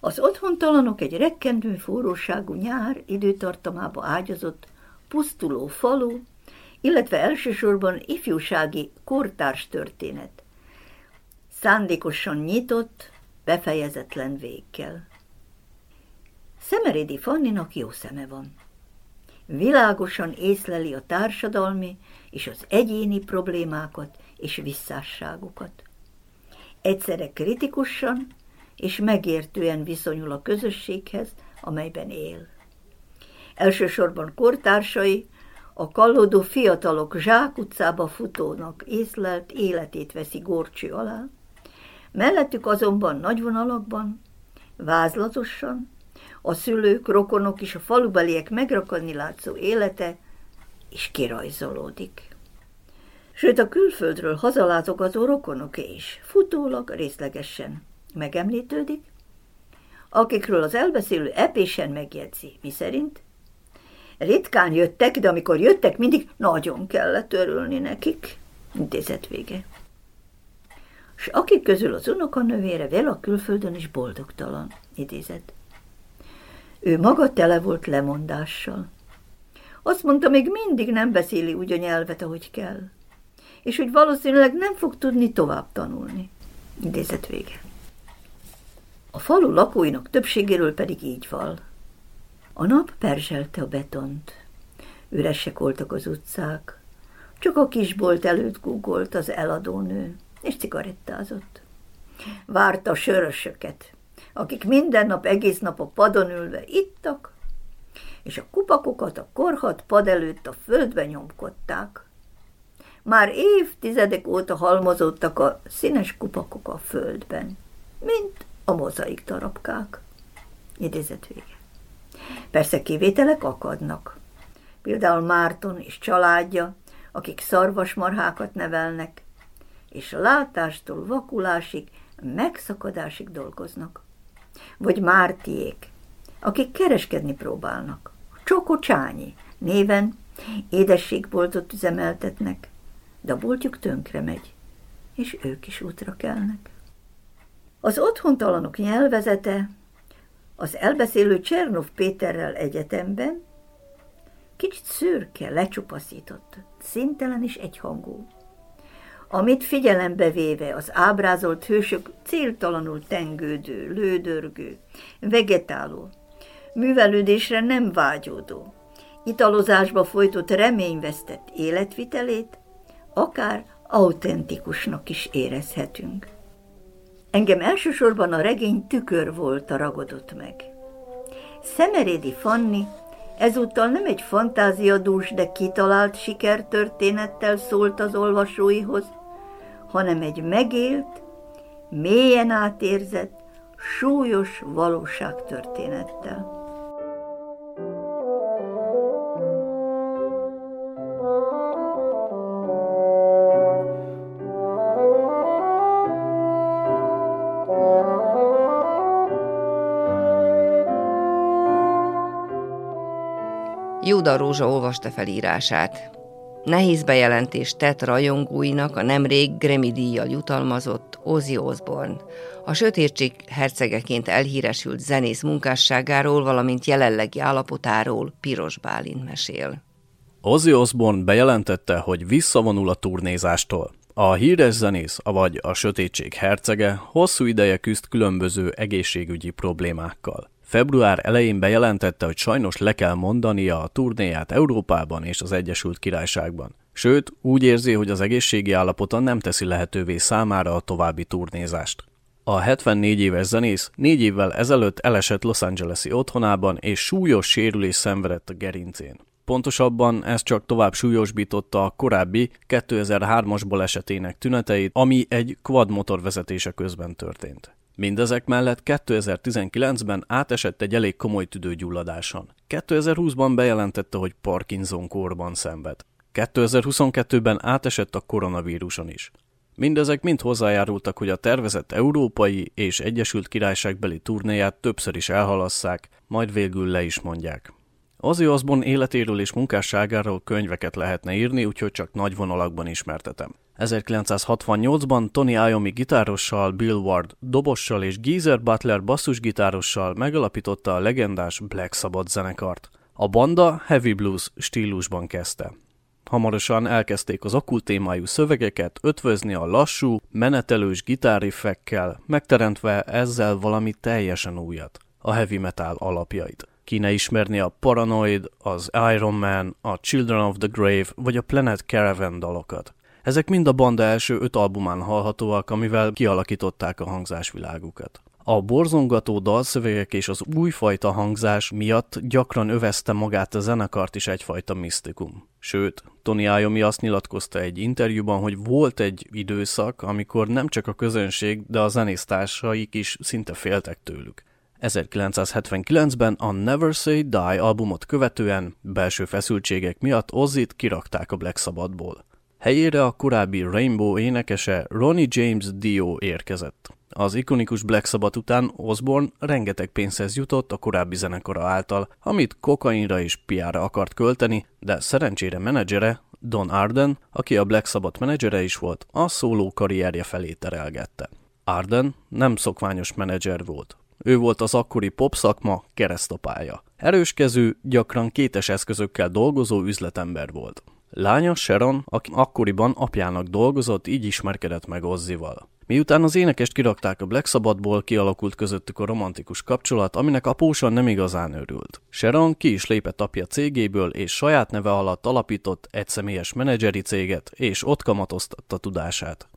Az otthontalanok egy rekkendő forróságú nyár időtartamába ágyazott, pusztuló falu, illetve elsősorban ifjúsági kortárs történet. Szándékosan nyitott, befejezetlen végkel. Szemerédi Fanninak jó szeme van. Világosan észleli a társadalmi és az egyéni problémákat és visszásságokat. Egyszerre kritikusan és megértően viszonyul a közösséghez, amelyben él. Elsősorban kortársai, a kallódó fiatalok zsákutcába futónak észlelt életét veszi górcső alá, mellettük azonban nagy vonalakban, vázlatosan, a szülők, rokonok és a falubeliek megrakadni látszó élete is kirajzolódik. Sőt, a külföldről hazalátogató rokonok is futólag részlegesen megemlítődik, akikről az elbeszélő epésen megjegyzi, miszerint ritkán jöttek, de amikor jöttek, mindig nagyon kellett örülni nekik. Intézet vége. S akik közül az unokanövére vele a külföldön is boldogtalan. Idézet. Ő maga tele volt lemondással. Azt mondta, még mindig nem beszéli úgy a nyelvet, ahogy kell. És hogy valószínűleg nem fog tudni tovább tanulni. Idézet vége. A falu lakóinak többségéről pedig így val. A nap perzselte a betont. Üresek voltak az utcák. Csak a kisbolt előtt gugolt az eladónő, és cigarettázott. Várta a sörösöket, akik minden nap egész nap a padon ülve ittak, és a kupakokat a korhat pad előtt a földbe nyomkodták. Már évtizedek óta halmozottak a színes kupakok a földben, mint a mozaik darabkák. Idézet vége. Persze kivételek akadnak. Például Márton és családja, akik szarvasmarhákat nevelnek, és látástól vakulásig, megszakadásig dolgoznak. Vagy Mártiék, akik kereskedni próbálnak. Csokocsányi néven édességboltot üzemeltetnek, de a boltjuk tönkre megy, és ők is útra kelnek. Az otthontalanok nyelvezete az elbeszélő Csernov Péterrel egyetemben kicsit szürke, lecsupaszított, szintelen és egyhangú. Amit figyelembe véve az ábrázolt hősök céltalanul tengődő, lődörgő, vegetáló, művelődésre nem vágyódó, italozásba folytott reményvesztett életvitelét akár autentikusnak is érezhetünk. Engem elsősorban a regény tükör volt a ragadott meg. Szemerédi Fanni ezúttal nem egy fantáziadús, de kitalált sikertörténettel szólt az olvasóihoz, hanem egy megélt, mélyen átérzett, súlyos valóságtörténettel. Júda Rózsa olvasta felírását. Nehéz bejelentést tett rajongóinak a nemrég Grammy díjjal jutalmazott Ozzy Osbourne, a sötétség hercegeként elhíresült zenész munkásságáról, valamint jelenlegi állapotáról Piros Bálint mesél. Ozzy Osbourne bejelentette, hogy visszavonul a turnézástól. A híres zenész, avagy a sötétség hercege hosszú ideje küzd különböző egészségügyi problémákkal. Február elején bejelentette, hogy sajnos le kell mondania a turnéját Európában és az Egyesült Királyságban. Sőt, úgy érzi, hogy az egészségi állapota nem teszi lehetővé számára a további turnézást. A 74 éves zenész négy évvel ezelőtt elesett Los Angeles-i otthonában és súlyos sérülés szenvedett a gerincén. Pontosabban ez csak tovább súlyosbította a korábbi 2003-as balesetének tüneteit, ami egy quad motor közben történt. Mindezek mellett 2019-ben átesett egy elég komoly tüdőgyulladáson. 2020-ban bejelentette, hogy Parkinson kórban szenved. 2022-ben átesett a koronavíruson is. Mindezek mind hozzájárultak, hogy a tervezett európai és Egyesült Királyságbeli turnéját többször is elhalasszák, majd végül le is mondják. Ozzy Osbourne életéről és munkásságáról könyveket lehetne írni, úgyhogy csak nagy vonalakban ismertetem. 1968-ban Tony Iommi gitárossal, Bill Ward dobossal és Geezer Butler basszusgitárossal megalapította a legendás Black Sabbath zenekart. A banda heavy blues stílusban kezdte. Hamarosan elkezdték az okkult témájú szövegeket ötvözni a lassú, menetelős gitárriffekkel, megteremtve ezzel valami teljesen újat, a heavy metal alapjait. Kéne ismerni a Paranoid, az Iron Man, a Children of the Grave vagy a Planet Caravan dalokat. Ezek mind a banda első öt albumán hallhatóak, amivel kialakították a hangzásvilágukat. A borzongató dalszövegek és az újfajta hangzás miatt gyakran övezte magát a zenekart is egyfajta misztikum. Sőt, Tony Iommi azt nyilatkozta egy interjúban, hogy volt egy időszak, amikor nem csak a közönség, de a zenésztársaik is szinte féltek tőlük. 1979-ben a Never Say Die albumot követően belső feszültségek miatt Ozzit kirakták a Black Sabbathból. Helyére a korábbi Rainbow énekese Ronnie James Dio érkezett. Az ikonikus Black Sabbath után Osborne rengeteg pénzhez jutott a korábbi zenekara által, amit kokainra és piára akart költeni, de szerencsére menedzsere, Don Arden, aki a Black Sabbath menedzsere is volt, a szóló karrierje felé terelgette. Arden nem szokványos menedzser volt. Ő volt az akkori pop szakma keresztapája. Erőskező, gyakran kétes eszközökkel dolgozó üzletember volt. Lánya Sharon, aki akkoriban apjának dolgozott, így ismerkedett meg Ozzival. Miután az énekest kirakták a Black Sabbathból, kialakult közöttük a romantikus kapcsolat, aminek apósa nem igazán örült. Sharon ki is lépett apja cégéből, és saját neve alatt alapított egy személyes menedzseri céget, és ott kamatoztatta tudását.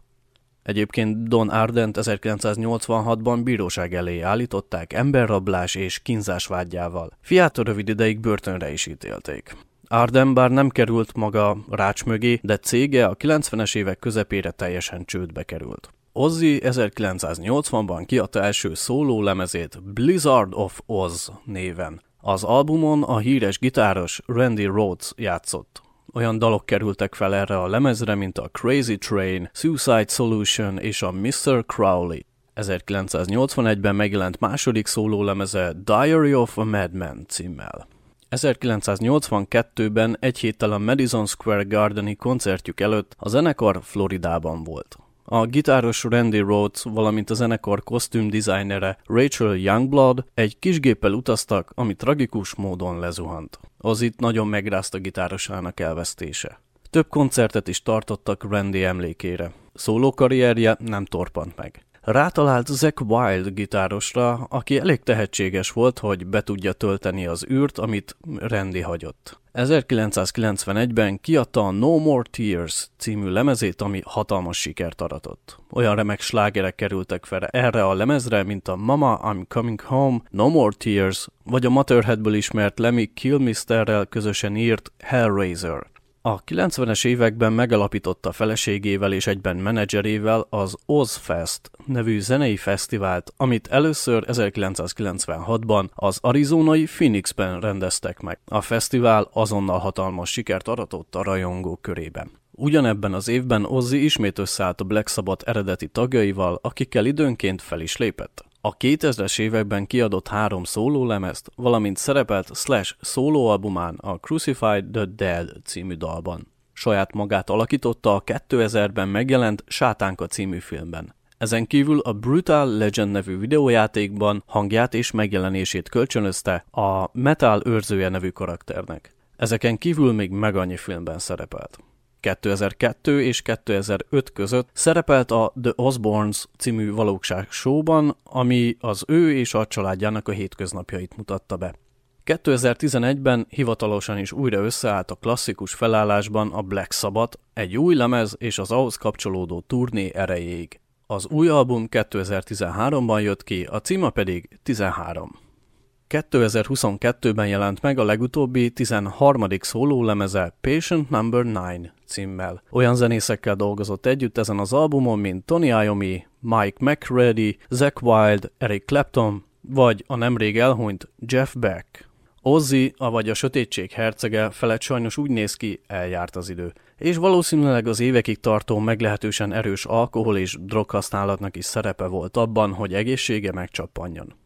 Egyébként Don Ardent 1986-ban bíróság elé állították emberrablás és kínzás vágyával. Fiát rövid ideig börtönre is ítélték. Arden bár nem került maga rács mögé, de cége a 90-es évek közepére teljesen csődbe került. Ozzy 1980-ban kiadta első szóló lemezét Blizzard of Oz néven. Az albumon a híres gitáros Randy Rhodes játszott. Olyan dalok kerültek fel erre a lemezre, mint a Crazy Train, Suicide Solution és a Mr. Crowley. 1981-ben megjelent második szóló lemeze Diary of a Madman címmel. 1982-ben egy héttel a Madison Square Gardeni koncertjük előtt a zenekar Floridában volt. A gitáros Randy Rhodes, valamint a zenekar kosztüm dizájnere Rachel Youngblood egy kisgéppel utaztak, ami tragikus módon lezuhant. Az itt nagyon megrázta gitárosának elvesztése. Több koncertet is tartottak Randy emlékére. Szóló karrierje nem torpant meg. Rátalált Zack Wild gitárosra, aki elég tehetséges volt, hogy be tudja tölteni az űrt, amit Randy hagyott. 1991-ben kiadta a No More Tears című lemezét, ami hatalmas sikert aratott. Olyan remek slágerek kerültek fel erre a lemezre, mint a Mama, I'm Coming Home, No More Tears, vagy a Motorheadből ismert Lemmy Kilmisterrel közösen írt Hellraiser. A 90-es években megalapította feleségével és egyben menedzserével az Ozfest nevű zenei fesztivált, amit először 1996-ban az arizonai Phoenixben rendeztek meg. A fesztivál azonnal hatalmas sikert aratott a rajongók körében. Ugyanebben az évben Ozzy ismét összeállt a Black Sabbath eredeti tagjaival, akikkel időnként fel is lépett. A 2000-es években kiadott három szólólemezt, valamint szerepelt Slash szólóalbumán a Crucified the Dead című dalban. Saját magát alakította a 2000-ben megjelent Sátánka című filmben. Ezen kívül a Brutal Legend nevű videójátékban hangját és megjelenését kölcsönözte a Metal őrzője nevű karakternek. Ezeken kívül még meg annyi filmben szerepelt. 2002 és 2005 között szerepelt a The Osborns című valóság showban, ami az ő és a családjának a hétköznapjait mutatta be. 2011-ben hivatalosan is újra összeállt a klasszikus felállásban a Black Sabbath, egy új lemez és az ahhoz kapcsolódó turné erejéig. Az új album 2013-ban jött ki, a címa pedig 13. 2022-ben jelent meg a legutóbbi 13. lemeze Patient Number 9 címmel. Olyan zenészekkel dolgozott együtt ezen az albumon, mint Tony Iommi, Mike McReady, Zach Wild, Eric Clapton, vagy a nemrég elhunyt Jeff Beck. Ozzy, avagy a sötétség hercege felett sajnos úgy néz ki, eljárt az idő. És valószínűleg az évekig tartó meglehetősen erős alkohol és droghasználatnak is szerepe volt abban, hogy egészsége megcsappanjon.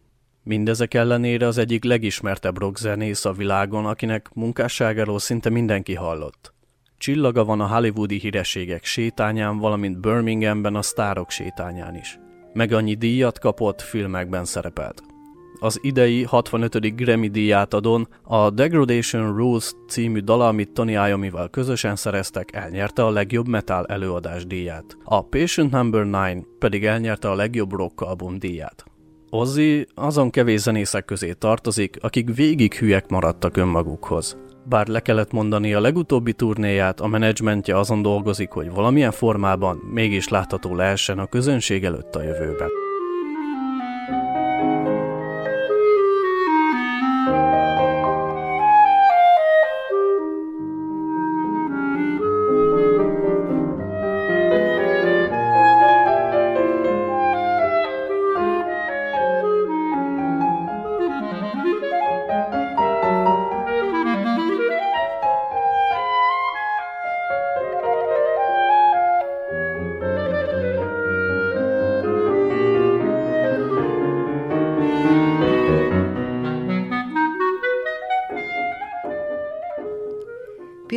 Mindezek ellenére az egyik legismertebb rockzenész a világon, akinek munkásságáról szinte mindenki hallott. Csillaga van a hollywoodi hírességek sétányán, valamint Birminghamben a sztárok sétányán is. Meg annyi díjat kapott, filmekben szerepelt. az idei 65. Grammy díját adon, a Degradation Rules című dala, amit Tony Iommi-val közösen szereztek, elnyerte a legjobb metal előadás díját. A Patient Number 9 pedig elnyerte a legjobb rock album díját. Ozzy azon kevés zenészek közé tartozik, akik végig hülyek maradtak önmagukhoz. Bár le kellett mondani a legutóbbi turnéját, a menedzsmentje azon dolgozik, hogy valamilyen formában mégis látható lehessen a közönség előtt a jövőben.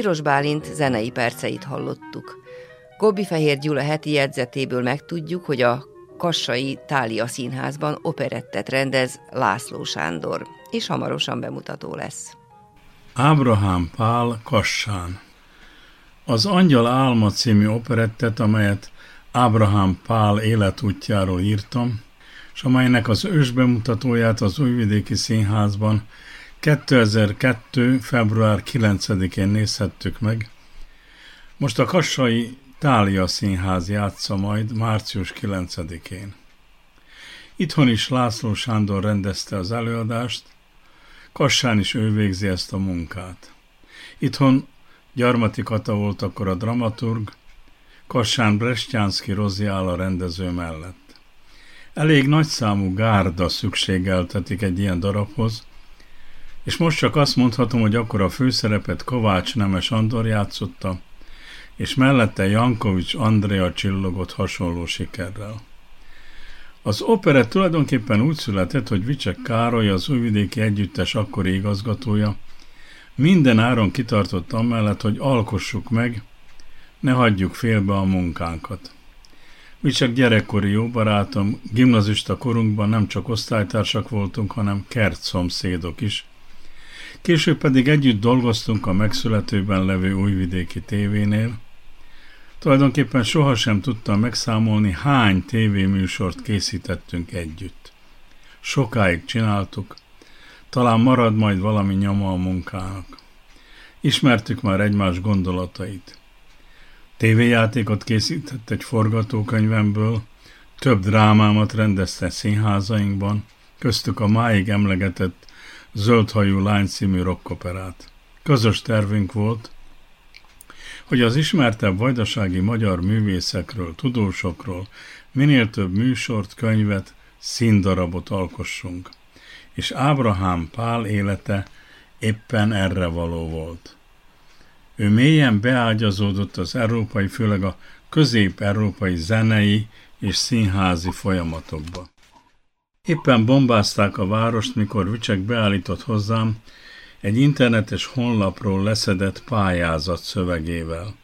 Piros Bálint zenei perceit hallottuk. Gobbi Fehér Gyula heti jegyzetéből megtudjuk, hogy a Kassai Tália Színházban operettet rendez László Sándor, és hamarosan bemutató lesz. Ábrahám Pál Kassán Az Angyal Álma című operettet, amelyet Ábrahám Pál életútjáról írtam, és amelynek az ősbemutatóját az Újvidéki Színházban 2002. február 9-én nézhettük meg. Most a Kassai Tália Színház játsza majd március 9-én. Itthon is László Sándor rendezte az előadást, Kassán is ő végzi ezt a munkát. Itthon Gyarmati Kata volt akkor a dramaturg, Kassán Brestjánszki Rozi áll a rendező mellett. Elég nagyszámú gárda szükségeltetik egy ilyen darabhoz, és most csak azt mondhatom, hogy akkor a főszerepet Kovács Nemes Andor játszotta, és mellette Jankovics Andrea csillogott hasonló sikerrel. Az operet tulajdonképpen úgy született, hogy Vicsek Károly, az újvidéki együttes akkori igazgatója, minden áron kitartott amellett, hogy alkossuk meg, ne hagyjuk félbe a munkánkat. Vicsek gyerekkori jó barátom, gimnazista korunkban nem csak osztálytársak voltunk, hanem kertszomszédok is, Később pedig együtt dolgoztunk a megszületőben levő újvidéki tévénél. Tulajdonképpen sohasem tudtam megszámolni, hány tévéműsort készítettünk együtt. Sokáig csináltuk, talán marad majd valami nyoma a munkának. Ismertük már egymás gondolatait. Tévéjátékot készített egy forgatókönyvemből, több drámámat rendezte színházainkban, köztük a máig emlegetett Zöldhajú lány című rockoperát. Közös tervünk volt, hogy az ismertebb vajdasági magyar művészekről, tudósokról minél több műsort, könyvet, színdarabot alkossunk. És Ábrahám Pál élete éppen erre való volt. Ő mélyen beágyazódott az európai, főleg a közép-európai zenei és színházi folyamatokba. Éppen bombázták a várost, mikor Vicsek beállított hozzám egy internetes honlapról leszedett pályázat szövegével.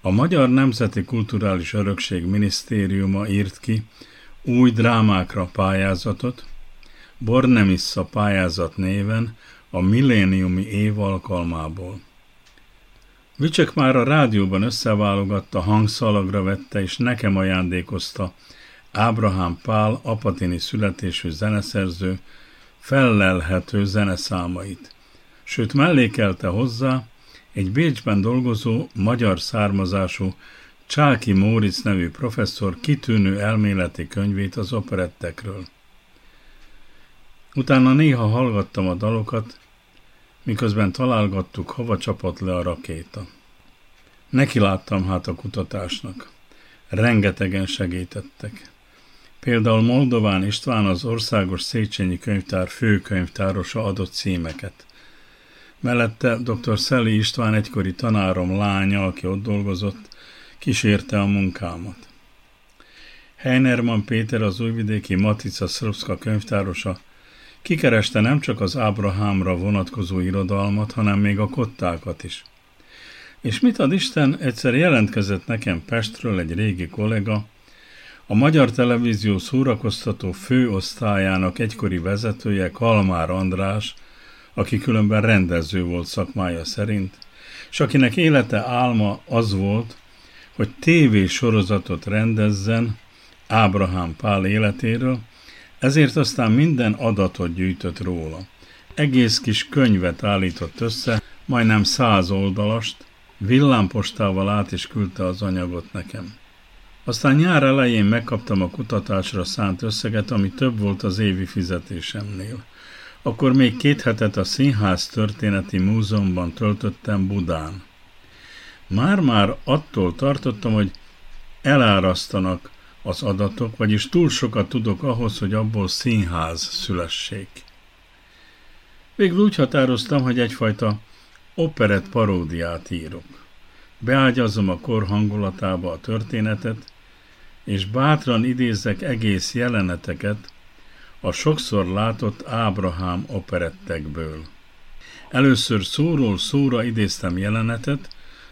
A Magyar Nemzeti Kulturális Örökség Minisztériuma írt ki új drámákra pályázatot, Bornemissa pályázat néven a milléniumi év alkalmából. Vicsek már a rádióban összeválogatta, hangszalagra vette és nekem ajándékozta Ábrahám Pál apatini születésű zeneszerző fellelhető zeneszámait, sőt mellékelte hozzá egy Bécsben dolgozó, magyar származású Csáki Móricz nevű professzor kitűnő elméleti könyvét az operettekről. Utána néha hallgattam a dalokat, miközben találgattuk, hova csapott le a rakéta. Neki láttam hát a kutatásnak. Rengetegen segítettek. Például Moldován István az Országos Széchenyi Könyvtár főkönyvtárosa adott címeket. Mellette dr. Szeli István egykori tanárom lánya, aki ott dolgozott, kísérte a munkámat. Heinerman Péter az újvidéki Matica Szrpszka könyvtárosa kikereste nem csak az Ábrahámra vonatkozó irodalmat, hanem még a kottákat is. És mit ad Isten, egyszer jelentkezett nekem Pestről egy régi kollega, A Magyar Televízió szórakoztató főosztályának egykori vezetője Kalmár András, aki különben rendező volt szakmája szerint, és akinek élete álma az volt, hogy TV sorozatot rendezzen Ábrahám Pál életéről, ezért aztán minden adatot gyűjtött róla. Egész kis könyvet állított össze, majdnem száz oldalast, villámpostával át is küldte az anyagot nekem. Aztán nyár elején megkaptam a kutatásra szánt összeget, ami több volt az évi fizetésemnél. Akkor még két hetet a Színház Történeti Múzeumban töltöttem Budán. Már-már attól tartottam, hogy elárasztanak az adatok, vagyis túl sokat tudok ahhoz, hogy abból színház szülessék. Végül úgy határoztam, hogy egyfajta operett paródiát írok. Beágyazom a kor hangulatába a történetet, és bátran idézek egész jeleneteket a sokszor látott Ábrahám operettekből. Először szóról szóra idéztem jelenetet,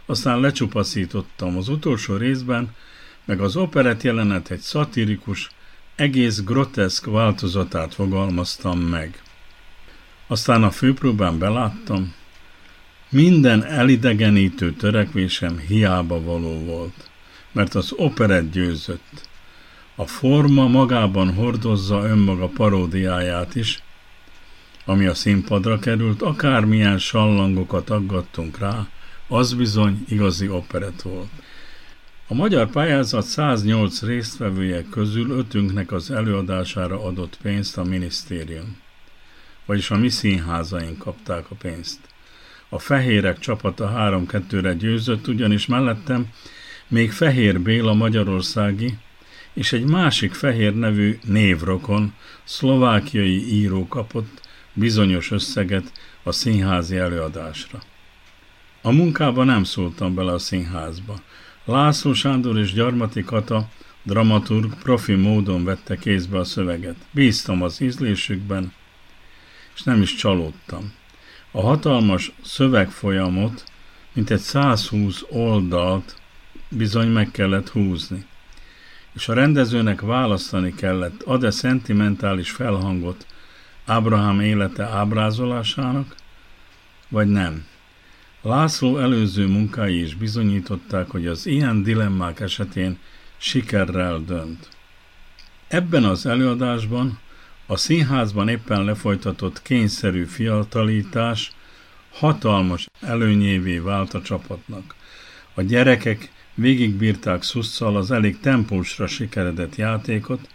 aztán lecsupaszítottam az utolsó részben, meg az operett jelenet egy szatirikus, egész groteszk változatát fogalmaztam meg. Aztán a főpróbán beláttam, minden elidegenítő törekvésem hiába való volt, mert az operett győzött. A forma magában hordozza önmaga paródiáját is, ami a színpadra került, akármilyen sallangokat aggattunk rá, az bizony igazi operett volt. A magyar pályázat 108 résztvevője közül ötünknek az előadására adott pénzt a minisztérium. Vagyis a mi színházaink kapták a pénzt. A fehérek csapata 3-2-re győzött, ugyanis mellettem még Fehér Béla magyarországi és egy másik Fehér nevű névrokon, szlovákiai író kapott bizonyos összeget a színházi előadásra. A munkába nem szóltam bele a színházba. László Sándor és Gyarmati Kata, dramaturg, profi módon vette kézbe a szöveget. Bíztam az ízlésükben, és nem is csalódtam. A hatalmas szövegfolyamot, mint egy 120 oldalt bizony meg kellett húzni. És a rendezőnek választani kellett, ad-e szentimentális felhangot Ábrahám élete ábrázolásának, vagy nem. László előző munkái is bizonyították, hogy az ilyen dilemmák esetén sikerrel dönt. Ebben az előadásban a színházban éppen lefolytatott kényszerű fiatalítás hatalmas előnyévé vált a csapatnak. A gyerekek végigbírták szusszal az elég tempósra sikeredett játékot,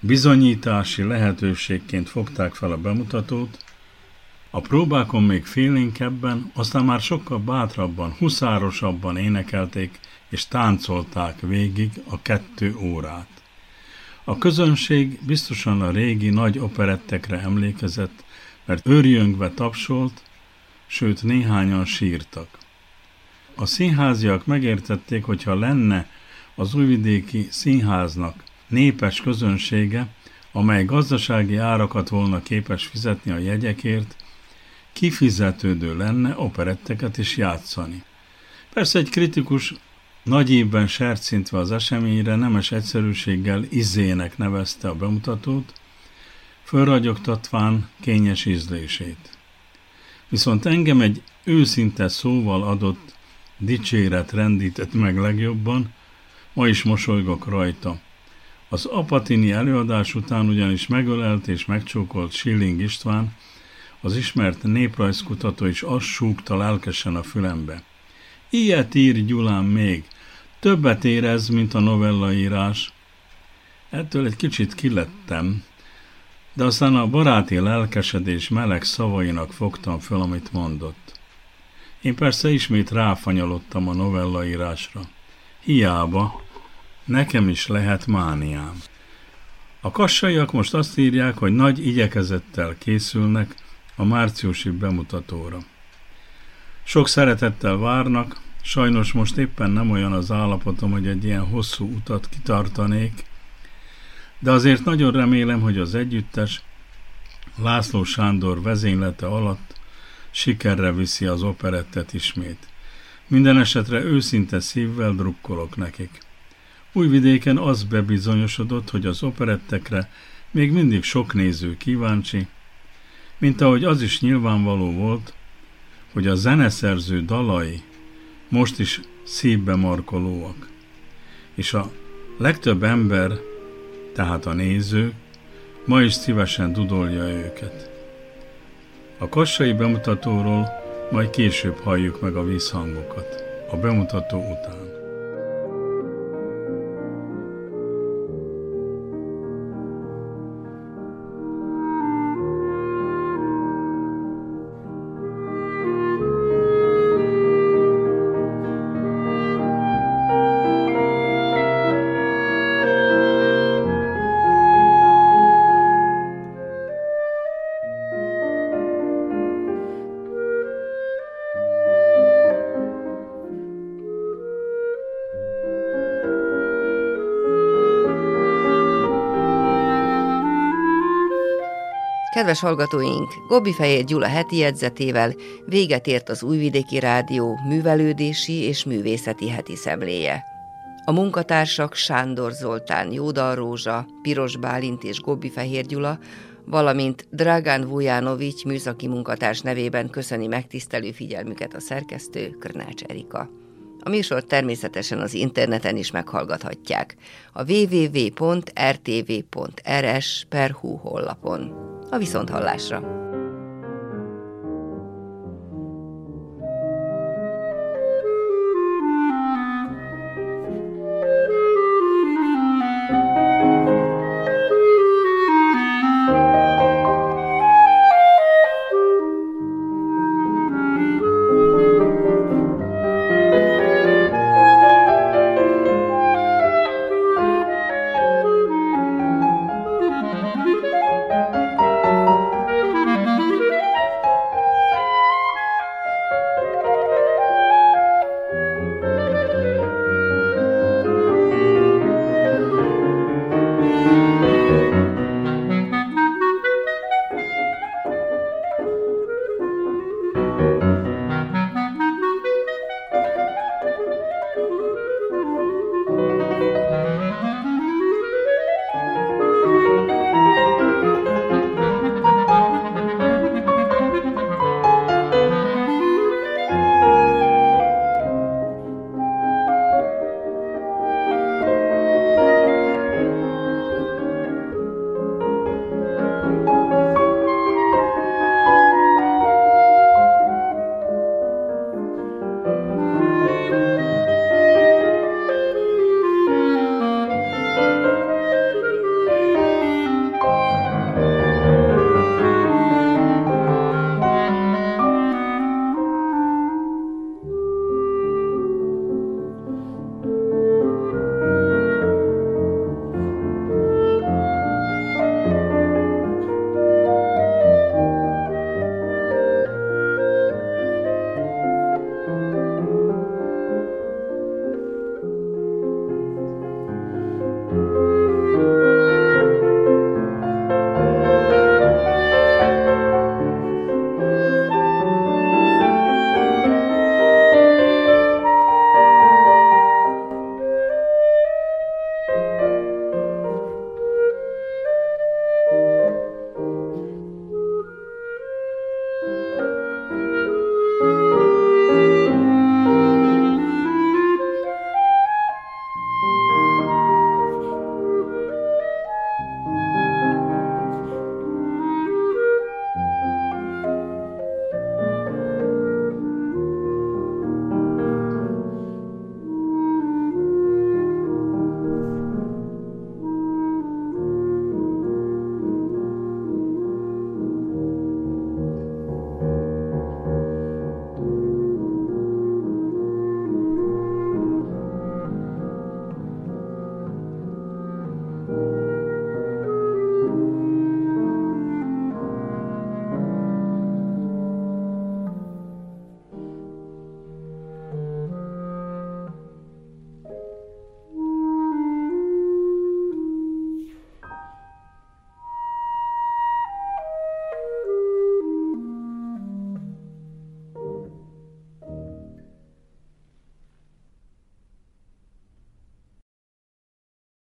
bizonyítási lehetőségként fogták fel a bemutatót, a próbákon még félénkebben, aztán már sokkal bátrabban, huszárosabban énekelték és táncolták végig a kettő órát. A közönség biztosan a régi nagy operettekre emlékezett, mert őrjöngve tapsolt, sőt néhányan sírtak. A színháziak megértették, hogyha lenne az újvidéki színháznak népes közönsége, amely gazdasági árakat volna képes fizetni a jegyekért, kifizetődő lenne operetteket is játszani. Persze egy kritikus nagy évben sercintve az eseményre nemes egyszerűséggel izének nevezte a bemutatót, fölragyogtatván kényes ízlését. Viszont engem egy őszinte szóval adott dicséret rendített meg legjobban, ma is mosolygok rajta. Az apatini előadás után ugyanis megölelt és megcsókolt Schilling István, az ismert néprajzkutató is azt súgta lelkesen a fülembe. Ilyet ír Gyulán még, többet érez, mint a novellaírás. Ettől egy kicsit kilettem, de aztán a baráti lelkesedés meleg szavainak fogtam föl, amit mondott. Én persze ismét ráfanyalottam a novellaírásra. Hiába, nekem is lehet mániám. A kassaiak most azt írják, hogy nagy igyekezettel készülnek a márciusi bemutatóra. Sok szeretettel várnak, sajnos most éppen nem olyan az állapotom, hogy egy ilyen hosszú utat kitartanék, de azért nagyon remélem, hogy az együttes László Sándor vezénylete alatt sikerre viszi az operettet ismét. Minden esetre őszinte szívvel drukkolok nekik. Újvidéken az bebizonyosodott, hogy az operettekre még mindig sok néző kíváncsi, mint ahogy az is nyilvánvaló volt, hogy a zeneszerző dalai most is szívbe markolóak, és a legtöbb ember, tehát a néző, ma is szívesen dudolja őket. A kassai bemutatóról majd később halljuk meg a vízhangokat, a bemutató után. Kedves hallgatóink, Gobbi Fehér Gyula heti jegyzetével véget ért az Újvidéki Rádió művelődési és művészeti heti szemléje. A munkatársak Sándor Zoltán, Jódal Rózsa, Piros Bálint és Gobbi Fehér Gyula, valamint Dragán Vujanovics műszaki munkatárs nevében köszöni megtisztelő figyelmüket a szerkesztő Krnács Erika. A műsor természetesen az interneten is meghallgathatják. A www.rtv.rs per honlapon. A viszonthallásra!